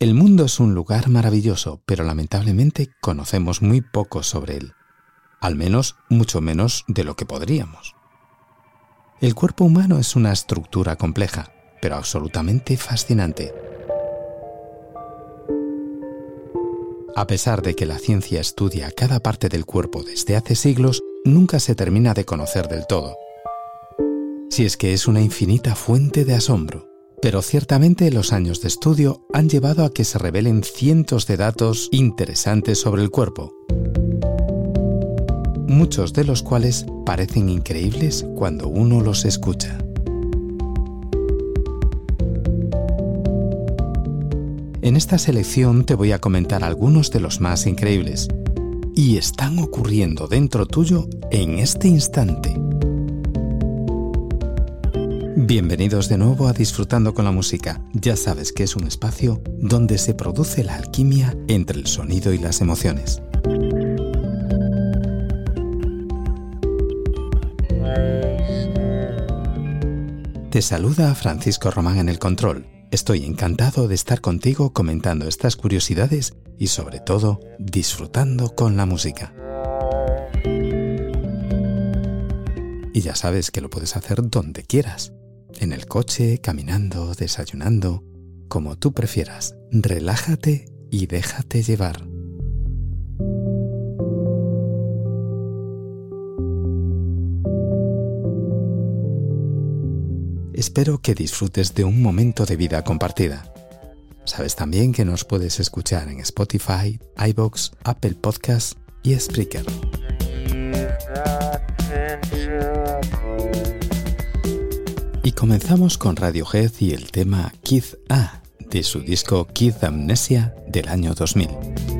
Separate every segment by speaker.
Speaker 1: El mundo es un lugar maravilloso, pero lamentablemente conocemos muy poco sobre él. Al menos mucho menos de lo que podríamos. El cuerpo humano es una estructura compleja, pero absolutamente fascinante. A pesar de que la ciencia estudia cada parte del cuerpo desde hace siglos, nunca se termina de conocer del todo. Si es que es una infinita fuente de asombro. Pero ciertamente los años de estudio han llevado a que se revelen cientos de datos interesantes sobre el cuerpo, muchos de los cuales parecen increíbles cuando uno los escucha. En esta selección te voy a comentar algunos de los más increíbles. Y están ocurriendo dentro tuyo en este instante. Bienvenidos de nuevo a Disfrutando con la Música. Ya sabes que es un espacio donde se produce la alquimia entre el sonido y las emociones. Te saluda Francisco Román en el control Estoy encantado de estar contigo comentando estas curiosidades y sobre todo disfrutando con la música. Y ya sabes que lo puedes hacer donde quieras, en el coche, caminando, desayunando, como tú prefieras. Relájate y déjate llevar. Espero que disfrutes de un momento de vida compartida. Sabes también que nos puedes escuchar en Spotify, iBox, Apple Podcasts y Spreaker. Comenzamos con Radiohead y el tema Kid A de su disco Kid Amnesia del año 2000.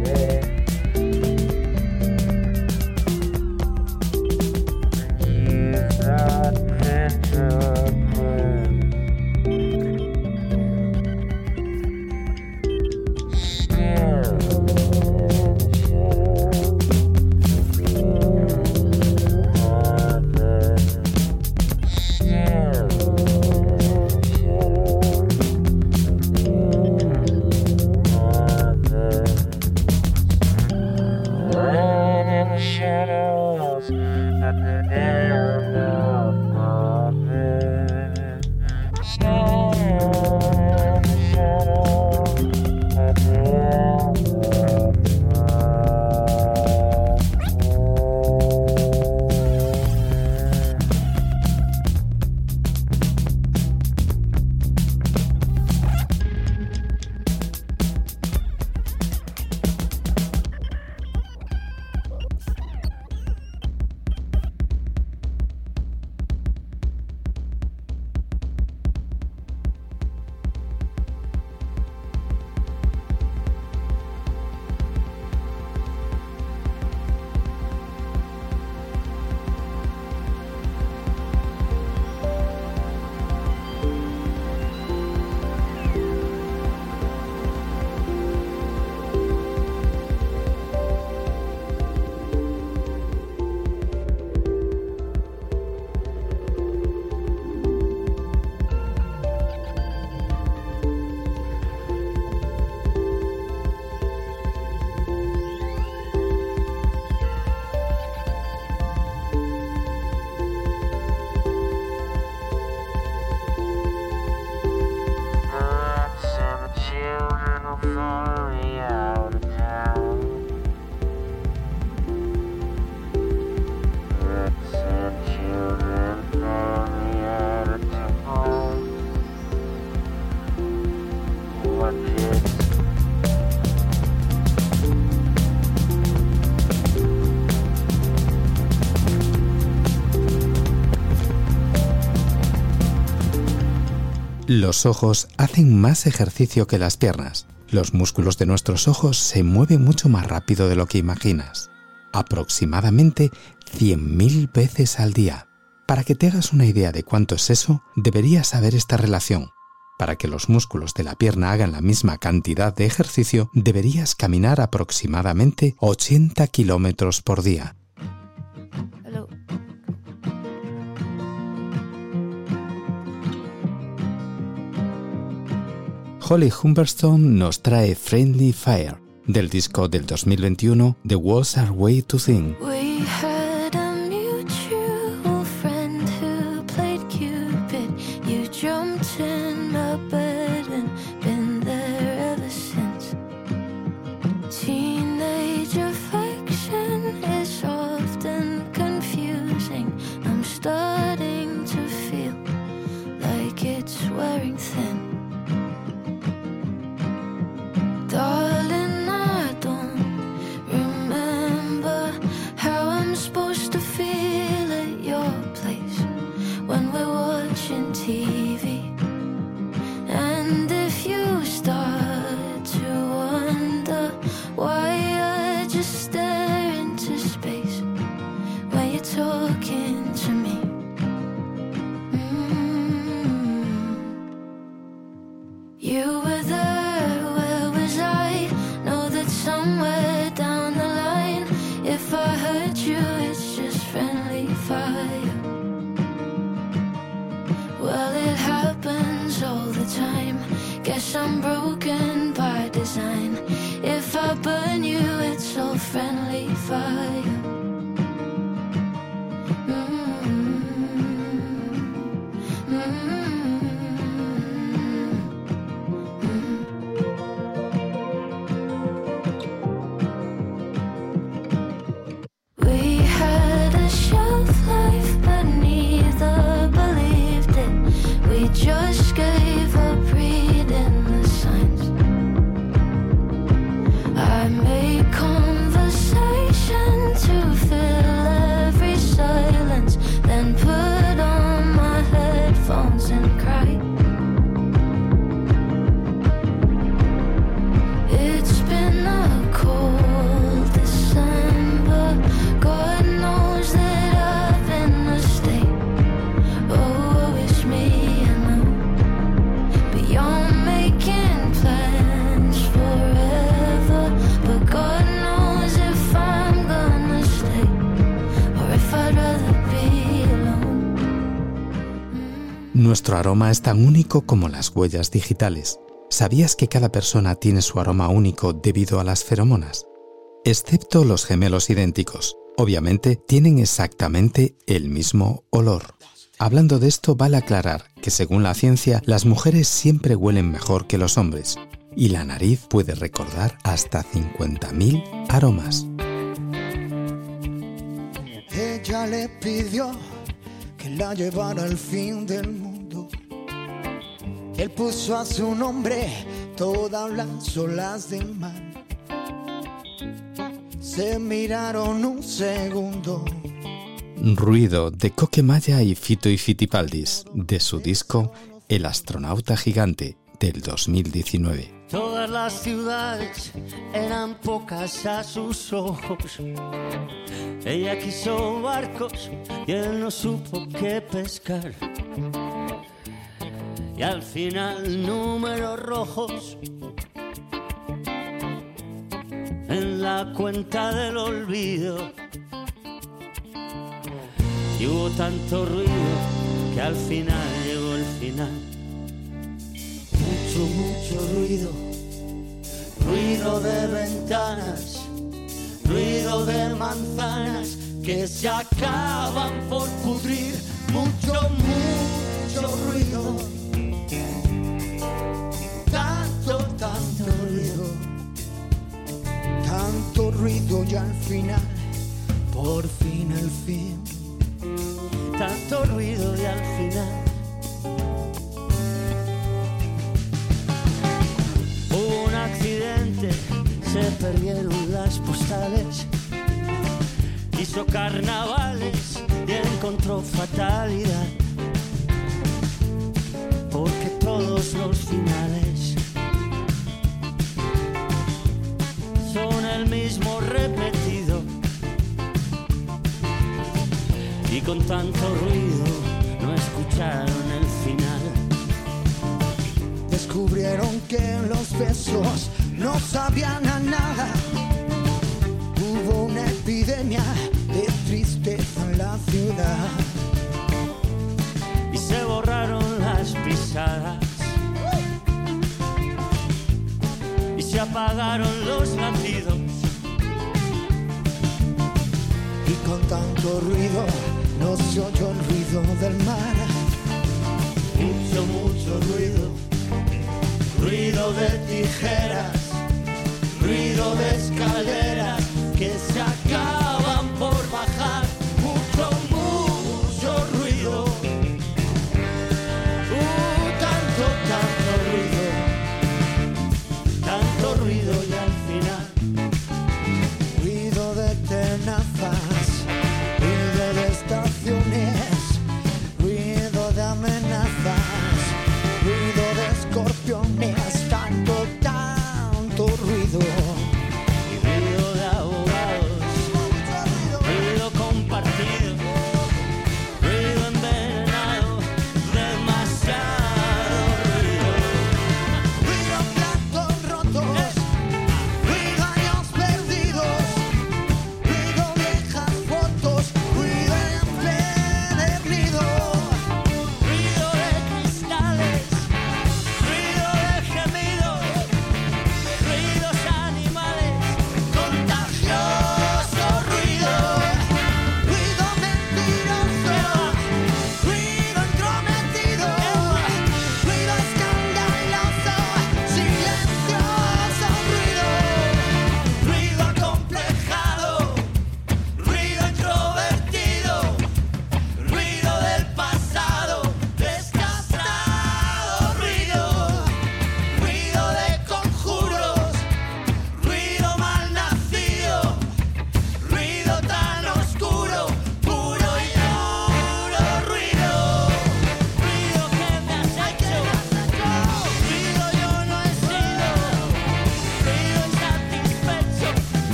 Speaker 1: Los ojos hacen más ejercicio que las piernas. Los músculos de nuestros ojos se mueven mucho más rápido de lo que imaginas, aproximadamente 100.000 veces al día. Para que te hagas una idea de cuánto es eso, deberías saber esta relación. Para que los músculos de la pierna hagan la misma cantidad de ejercicio, deberías caminar aproximadamente 80 kilómetros por día.
Speaker 2: Holly Humberstone nos trae Friendly Fire del disco del 2021 The Walls Are Way to Sing. Aroma es tan único como las huellas digitales. ¿Sabías que cada persona tiene su aroma único debido a las feromonas? Excepto los gemelos idénticos. Obviamente tienen exactamente el mismo olor. Hablando de esto, vale aclarar que según la ciencia, las mujeres siempre huelen mejor que los hombres y la nariz puede recordar hasta 50.000 aromas.
Speaker 3: Ella le pidió que la llevara al fin del mundo él puso a su nombre todas las olas del mar. Se miraron un segundo.
Speaker 2: Ruido de Coquemaya y Fito y Fitipaldis, de su disco El astronauta gigante del 2019.
Speaker 4: Todas las ciudades eran pocas a sus ojos. Ella quiso barcos y él no supo qué pescar y al final números rojos en la cuenta del olvido. Y hubo tanto ruido que al final llegó el final.
Speaker 3: Mucho, mucho ruido, ruido de ventanas, ruido de manzanas que se acaban por pudrir. Mucho, mucho ruido ruido y al final, por fin al fin.
Speaker 4: Tanto ruido y al final. Hubo un accidente, se perdieron las postales. Hizo carnavales y encontró fatalidad. Porque todos los finales el mismo repetido y con tanto ruido no escucharon el final.
Speaker 3: Descubrieron que los besos no sabían a nada. Hubo una epidemia de tristeza en la ciudad.
Speaker 4: Y se borraron las pisadas. Y se apagaron los latidos.
Speaker 3: con tanto ruido no se oyó el ruido del mar.
Speaker 4: Mucho, mucho ruido, ruido de tijeras, ruido de escaleras que se acaban.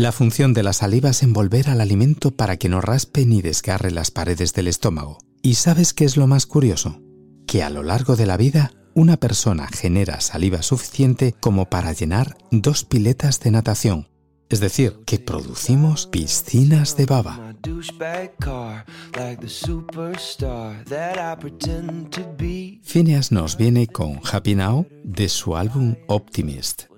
Speaker 5: La función de la saliva es envolver al alimento para que no raspe ni desgarre las paredes del estómago. ¿Y sabes qué es lo más curioso? Que a lo largo de la vida, una persona genera saliva suficiente como para llenar dos piletas de natación. Es decir, que producimos piscinas de baba. Phineas nos viene con Happy Now de su álbum Optimist,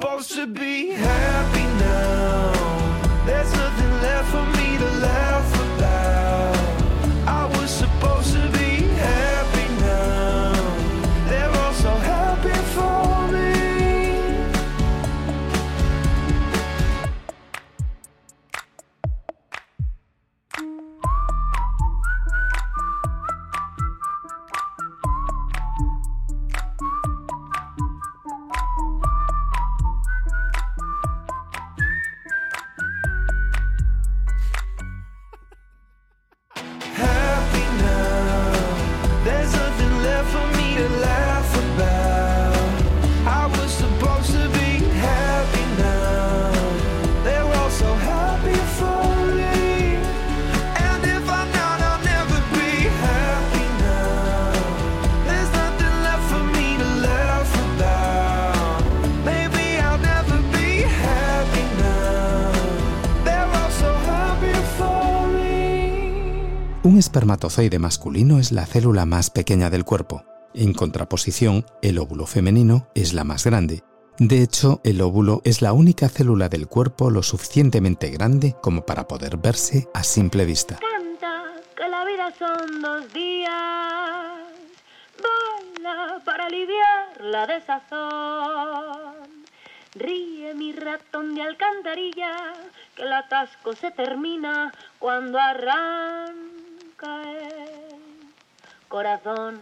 Speaker 6: supposed to be happy.
Speaker 1: Espermatozoide masculino es la célula más pequeña del cuerpo. En contraposición, el óvulo femenino es la más grande. De hecho, el óvulo es la única célula del cuerpo lo suficientemente grande como para poder verse a simple vista.
Speaker 2: Canta que la vida son dos días. Baila para aliviar la desazón. Ríe mi ratón de alcantarilla, que el atasco se termina cuando arranca el corazón.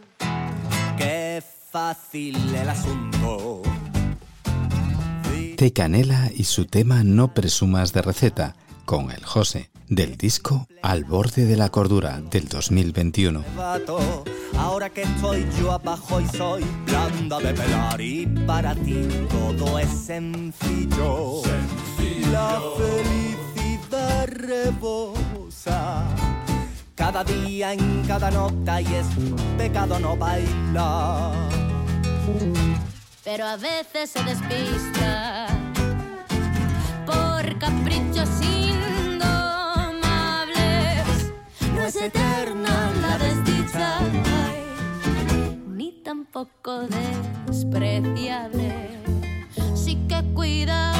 Speaker 7: Qué fácil el asunto.
Speaker 1: Té Canela y su tema No presumas de receta, con el José, del disco Al borde de la cordura del 2021.
Speaker 7: Vato, Ahora que estoy yo abajo y soy blanda de pelar y para ti todo es sencillo. La felicidad rebosa cada día en cada nota y es pecado no bailar.
Speaker 2: pero a veces se despista por caprichos indomables. No es eterna la desdicha, ni tampoco despreciable. Sí que cuidado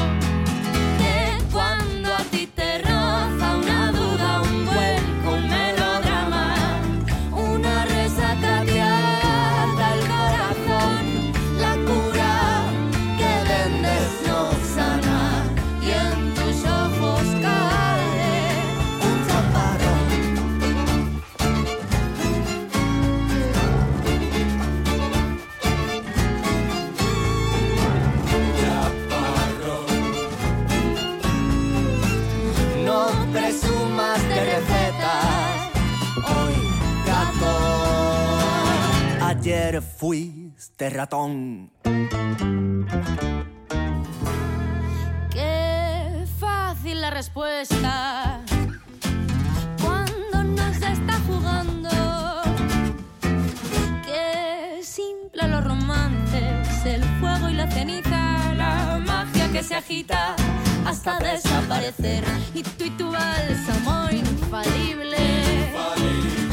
Speaker 7: fuiste ratón.
Speaker 2: Qué fácil la respuesta cuando no se está jugando. Qué simple los romances, el fuego y la ceniza, la magia que se agita hasta desaparecer. Y tú y tu bálsamo infalible. Otros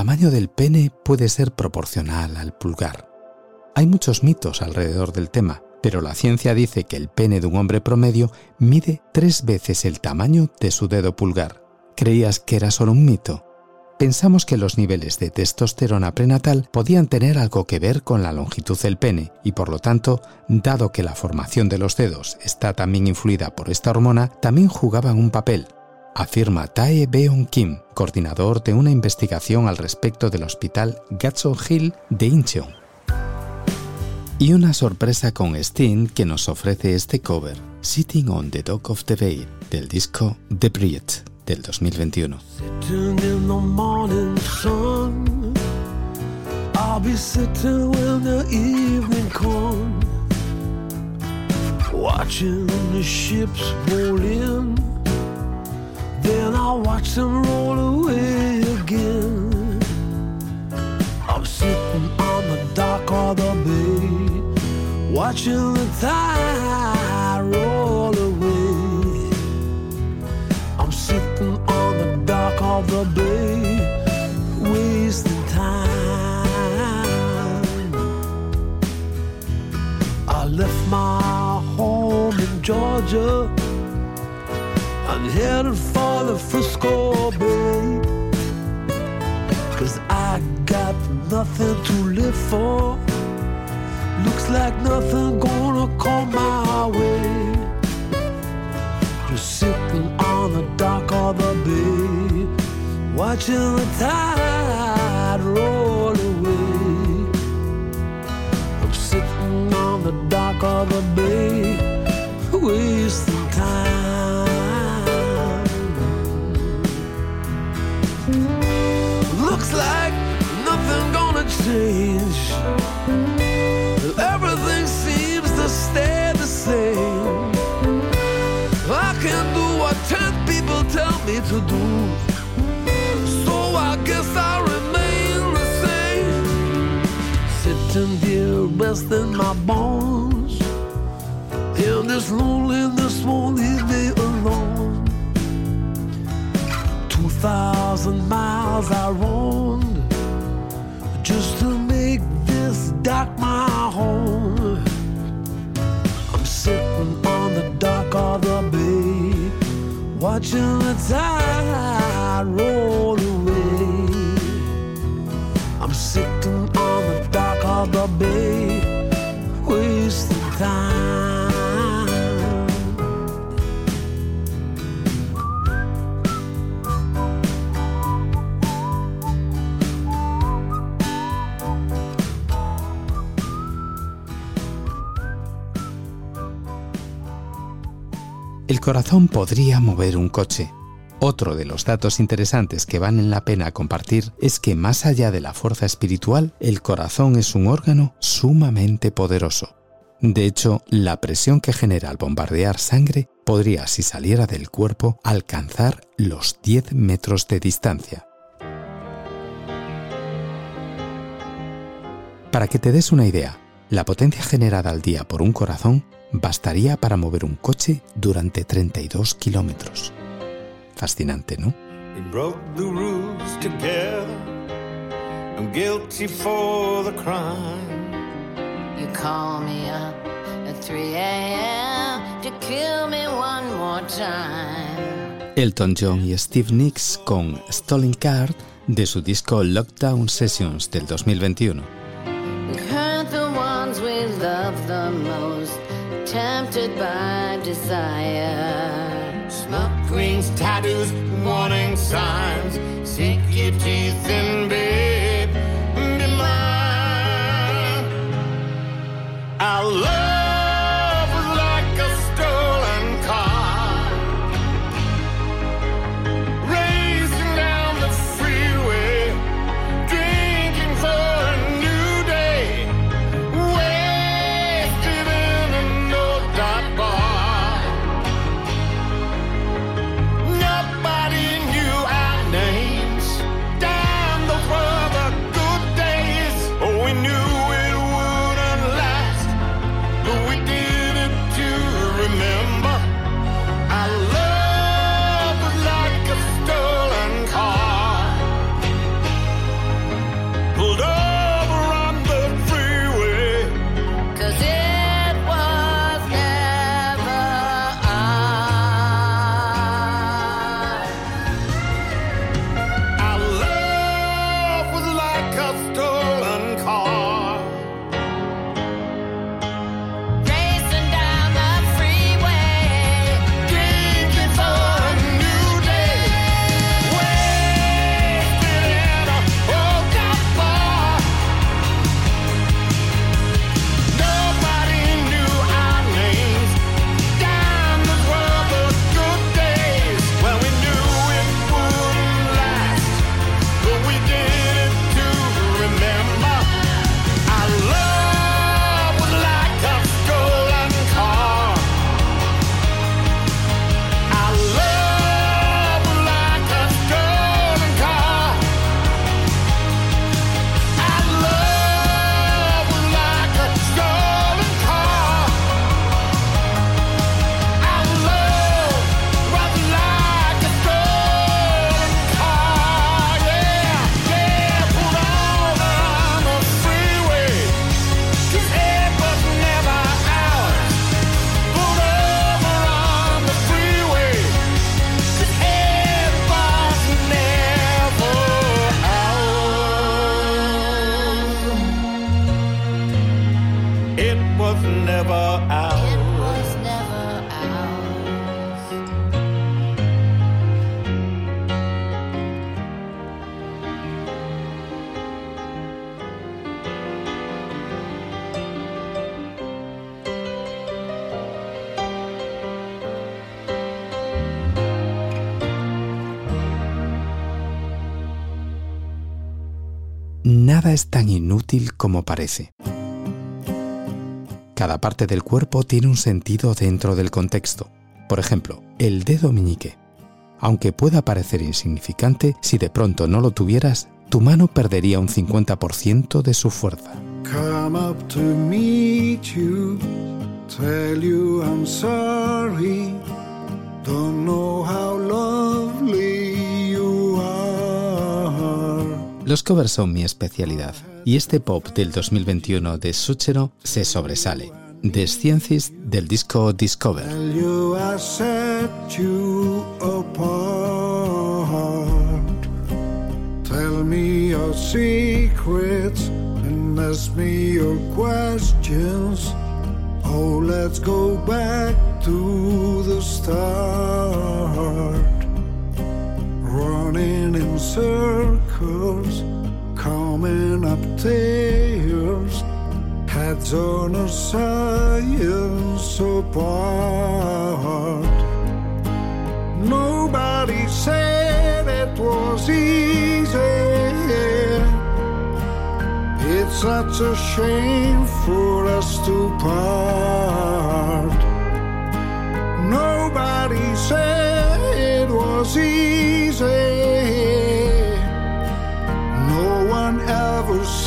Speaker 1: tamaño del pene puede ser proporcional al pulgar. Hay muchos mitos alrededor del tema, pero la ciencia dice que el pene de un hombre promedio mide tres veces el tamaño de su dedo pulgar. ¿Creías que era solo un mito? Pensamos que los niveles de testosterona prenatal podían tener algo que ver con la longitud del pene y por lo tanto, dado que la formación de los dedos está también influida por esta hormona, también jugaban un papel, afirma Tae Beon Kim, coordinador de una investigación al respecto del hospital Gatso Hill de Incheon. Y una sorpresa con Sting que nos ofrece este cover, Sitting on the Dock of the Bay, del disco The Bridge del 2021.
Speaker 8: Sitting in the morning sun. I'll be sitting when the evening comes, watching the ships roll in. I watch them roll away again. I'm sitting on the dock or the bay, watching the tide roll away. I'm sitting on the dock of the bay, wasting time. I left my home in Georgia headed for the Frisco Bay. Cause I got nothing to live for. Looks like nothing gonna come my way. Just sitting on the dock of the bay, watching the tide roll away. I'm sitting on the dock of the bay, wasting change. Everything seems to stay the same. I can do what ten people tell me to do. So I guess I'll remain the same. Sitting here resting my bones. And this loneliness won't leave me alone. Two thousand miles I roamed dock my home. I'm sitting on the dock of the bay, watching the tide roll away. I'm sitting on the dock of the bay, wasting time.
Speaker 1: Corazón podría mover un coche. Otro de los datos interesantes que valen la pena compartir es que más allá de la fuerza espiritual, el corazón es un órgano sumamente poderoso. De hecho, la presión que genera al bombardear sangre podría, si saliera del cuerpo, alcanzar los 10 metros de distancia. Para que te des una idea, la potencia generada al día por un corazón bastaría para mover un coche durante 32 kilómetros. Fascinante, ¿no?
Speaker 9: We broke the rules together. I'm guilty for the crime.
Speaker 10: You call me up at 3 a.m. to kill me one more time.
Speaker 1: Elton John y Steve Nicks con Stolen Card de su disco Lockdown Sessions del 2021.
Speaker 10: Tempted by desire.
Speaker 9: Smoke rings, tattoos, warning signs. Sink your teeth in, babe. Be mine. Our love
Speaker 1: nada es tan inútil como parece. Cada parte del cuerpo tiene un sentido dentro del contexto. Por ejemplo, el dedo meñique. Aunque pueda parecer insignificante, si de pronto no lo tuvieras, tu mano perdería un 50% de su fuerza. Los covers son mi especialidad y este pop del 2021 de Suchero se sobresale. The Sciences del disco Discover.
Speaker 11: Tell me your secrets and ask me your questions. Oh, let's go back to the start. Running in circles, coming up tears. Heads on a science apart. Nobody said it was easy. It's such a shame for us to part. Nobody said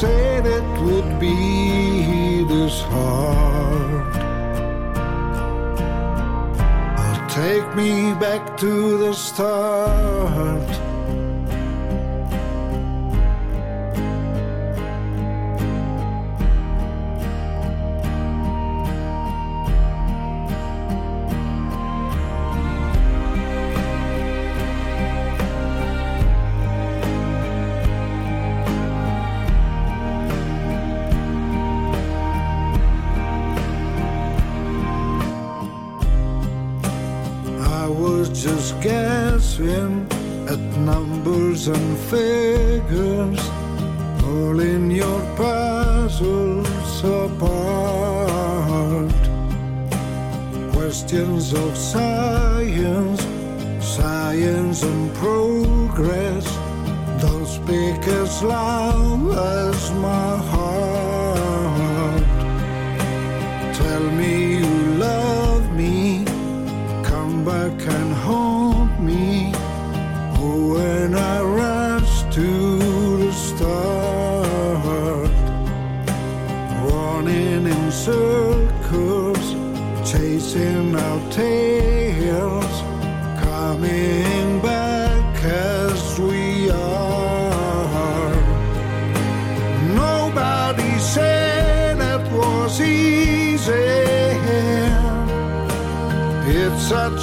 Speaker 11: said it would be this hard. Take me back to the start. Numbers and figures, pulling your puzzles apart. Questions of science, science and progress, don't speak as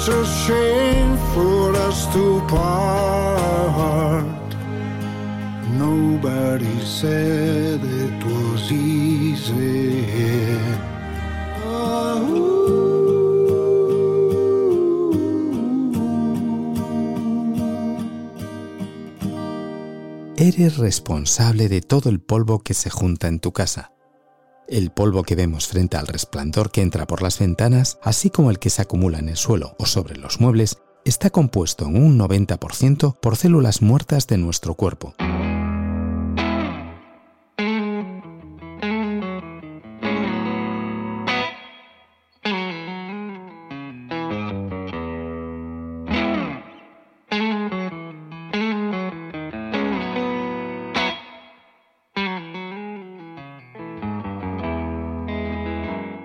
Speaker 11: It's a shame for us to part. Nobody said it was easy.
Speaker 1: Eres responsable de todo el polvo que se junta en tu casa. El polvo que vemos frente al resplandor que entra por las ventanas, así como el que se acumula en el suelo o sobre los muebles, está compuesto en un 90% por células muertas de nuestro cuerpo.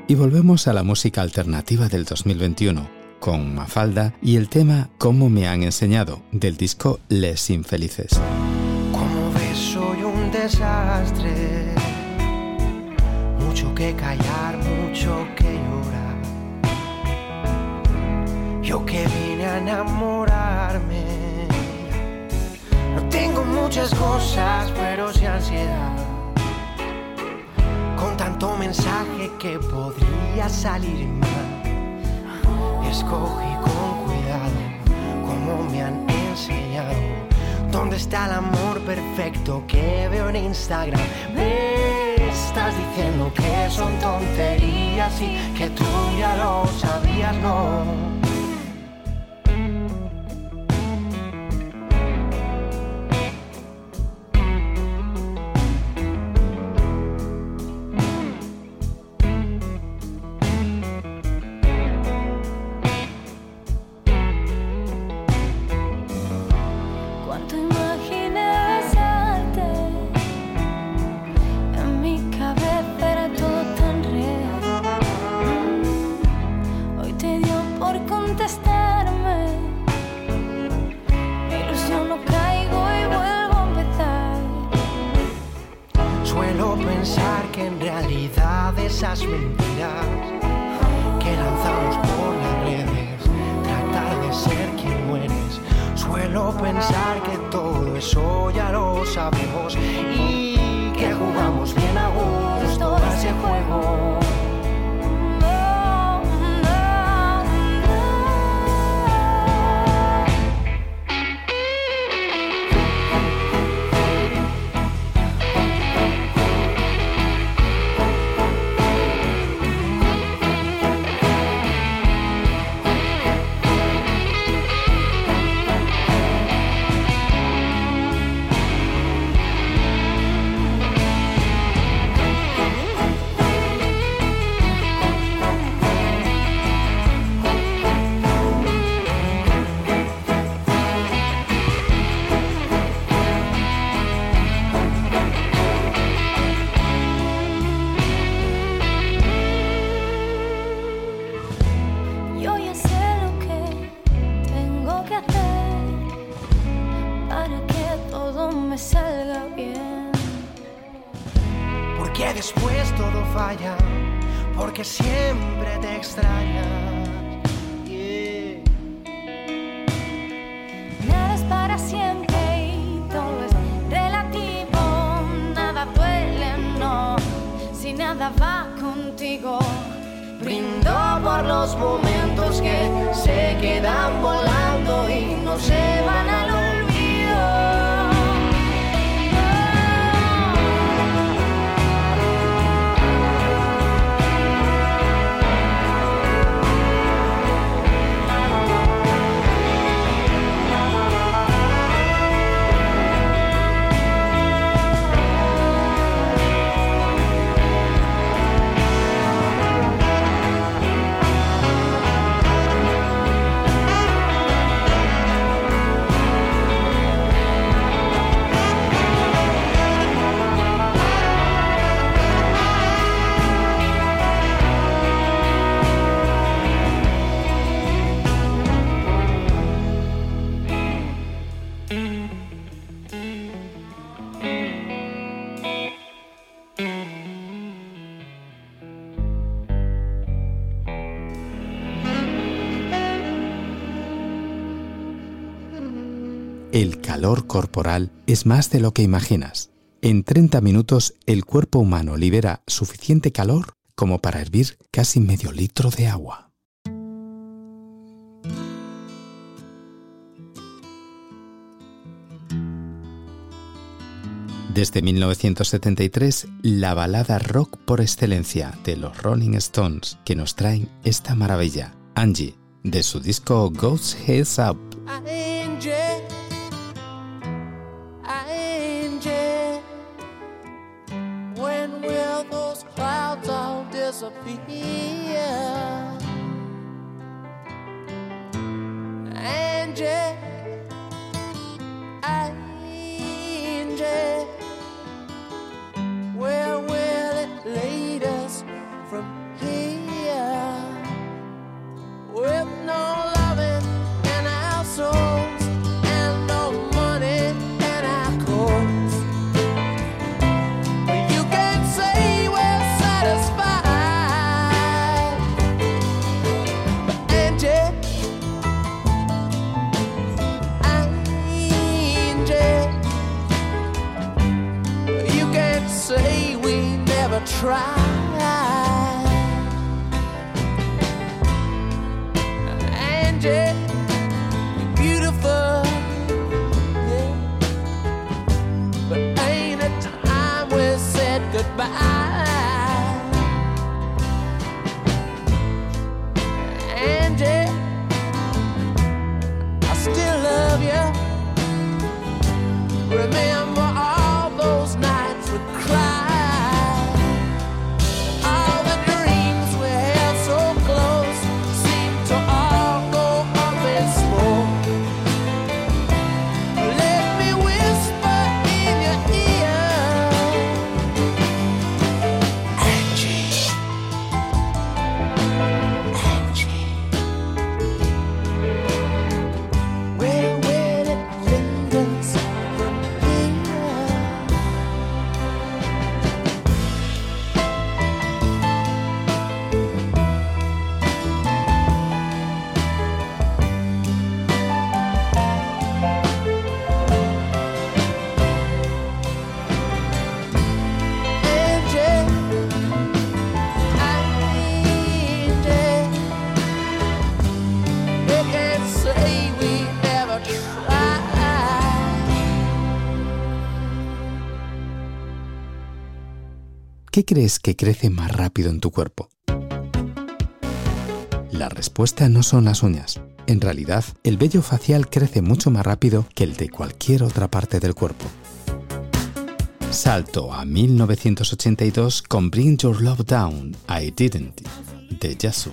Speaker 1: Y volvemos a la música alternativa del 2021, con Mafalda y el tema Cómo me han enseñado, del disco Les Infelices.
Speaker 12: Como ves, soy un desastre. Mucho que callar, mucho que llorar. Yo que vine a enamorarme. No tengo muchas cosas, pero sí ansiedad. Tanto mensaje que podría salir mal. Escogí con cuidado como me han enseñado. ¿Dónde está el amor perfecto que veo en Instagram? Me estás diciendo que son tonterías y que tú ya lo sabías, no.
Speaker 13: El calor corporal es más de lo que imaginas. En 30 minutos el cuerpo humano libera suficiente calor como para hervir casi medio litro de agua. Desde 1973, la balada rock por excelencia de los Rolling Stones que nos traen esta maravilla, Angie, de su disco Ghost Heads Up.
Speaker 1: ¿Qué crees que crece más rápido en tu cuerpo? La respuesta no son las uñas. En realidad, el vello facial crece mucho más rápido que el de cualquier otra parte del cuerpo. Salto a 1982 con Bring Your Love Down, I Didn't, de Yasu.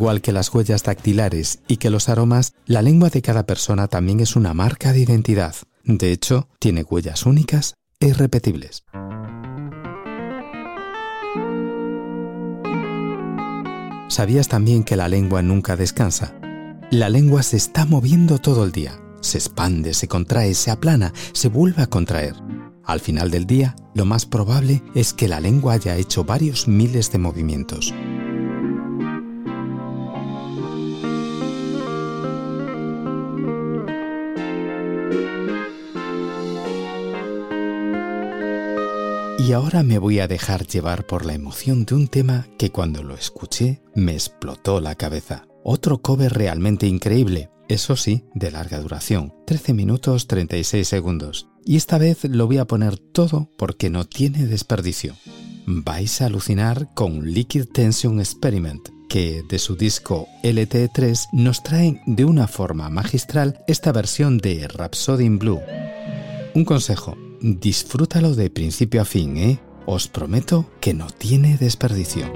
Speaker 1: Igual que las huellas dactilares y que los aromas, la lengua de cada persona también es una marca de identidad. De hecho, tiene huellas únicas e irrepetibles. ¿Sabías también que la lengua nunca descansa? La lengua se está moviendo todo el día. Se expande, se contrae, se aplana, se vuelve a contraer. Al final del día, lo más probable es que la lengua haya hecho varios miles de movimientos. Ahora me voy a dejar llevar por la emoción de un tema que cuando lo escuché me explotó la cabeza. Otro cover realmente increíble, eso sí, de larga duración, 13 minutos 36 segundos. Y esta vez lo voy a poner todo porque no tiene desperdicio. Vais a alucinar con Liquid Tension Experiment, que de su disco LT3 nos traen de una forma magistral esta versión de Rhapsody in Blue. Un consejo, disfrútalo de principio a fin, ¿eh? Os prometo que no tiene desperdicio.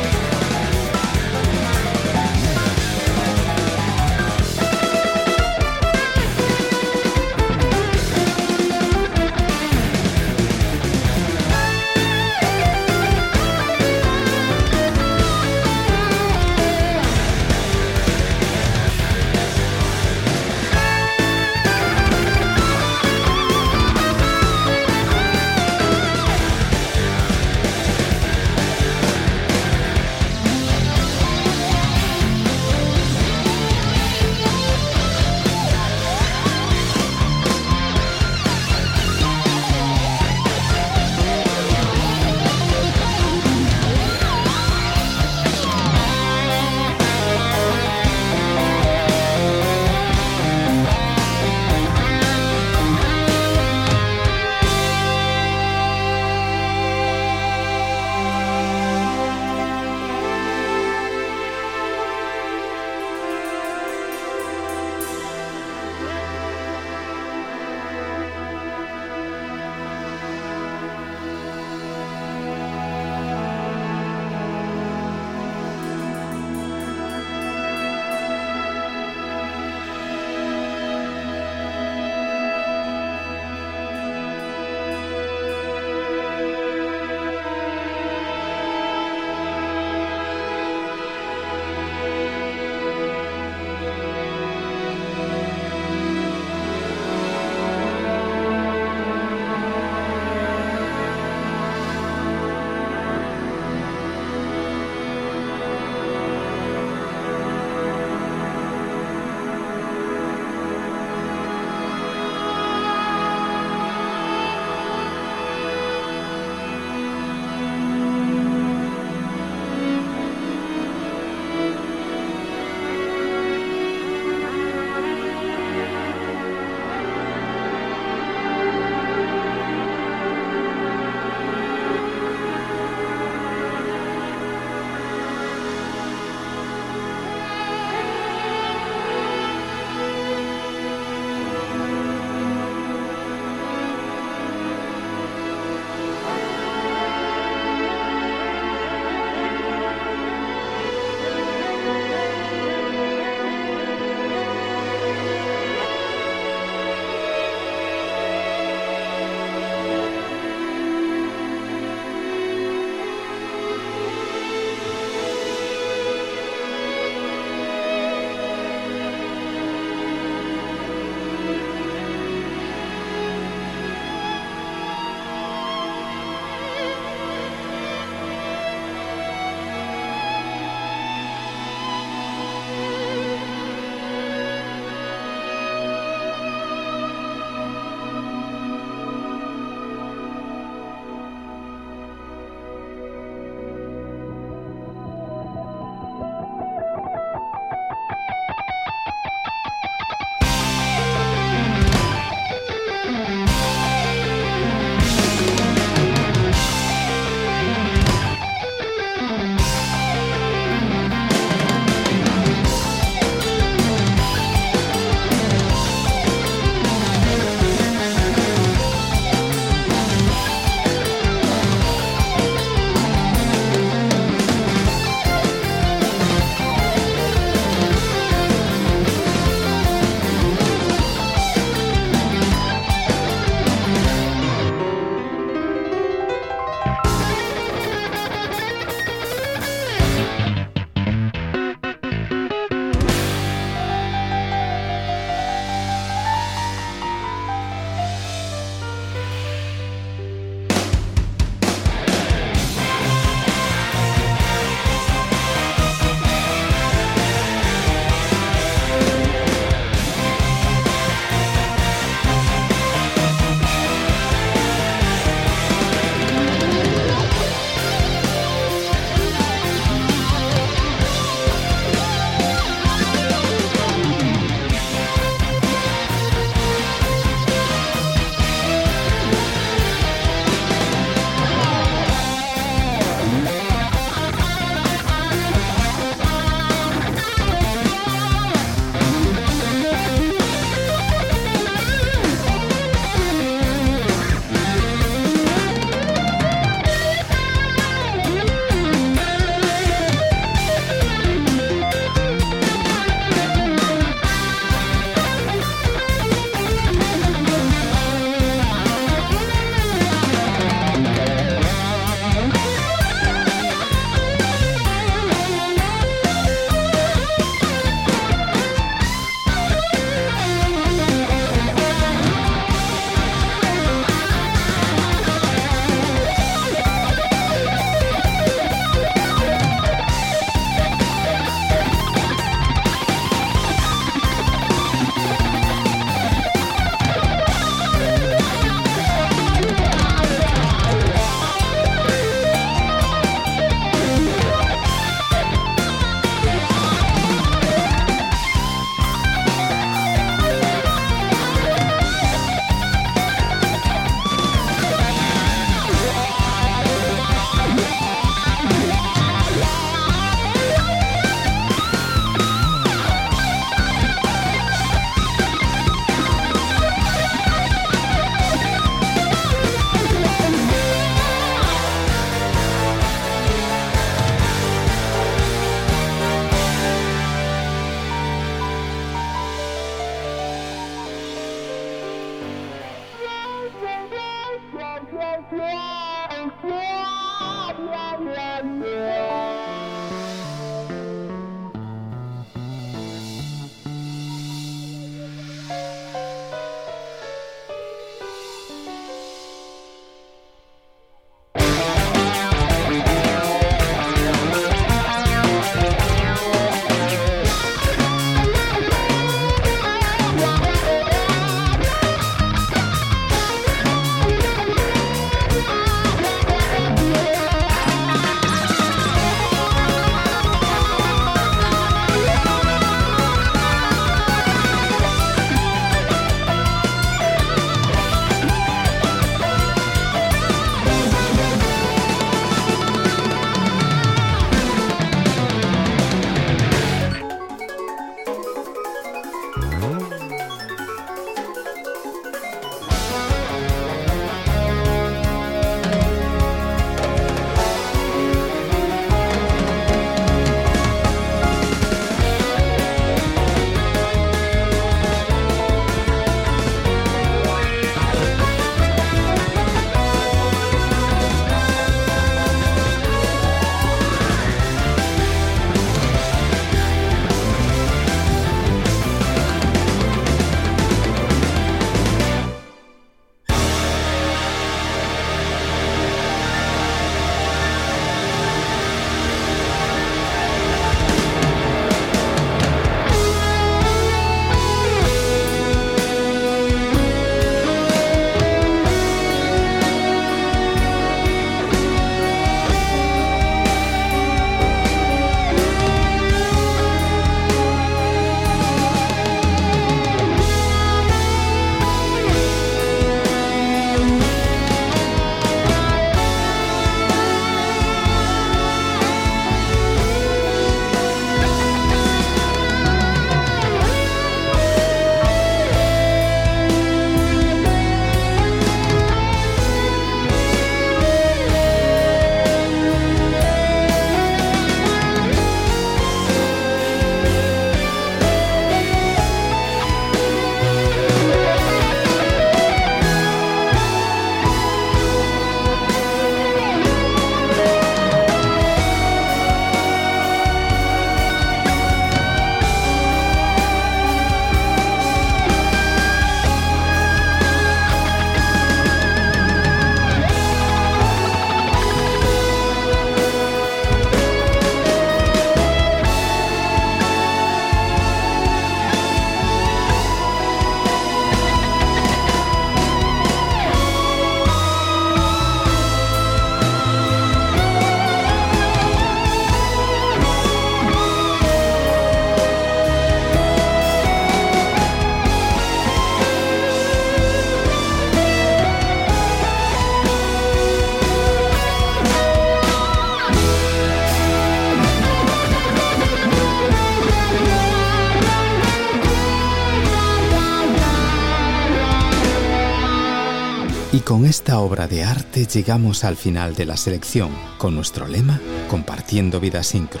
Speaker 1: Esta obra de arte llegamos al final de la selección, con nuestro lema Compartiendo Vida Sincro.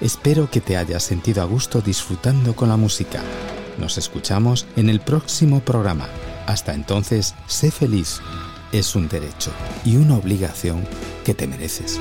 Speaker 1: Espero que te hayas sentido a gusto disfrutando con la música. Nos escuchamos en el próximo programa. Hasta entonces, sé feliz. Es un derecho y una obligación que te mereces.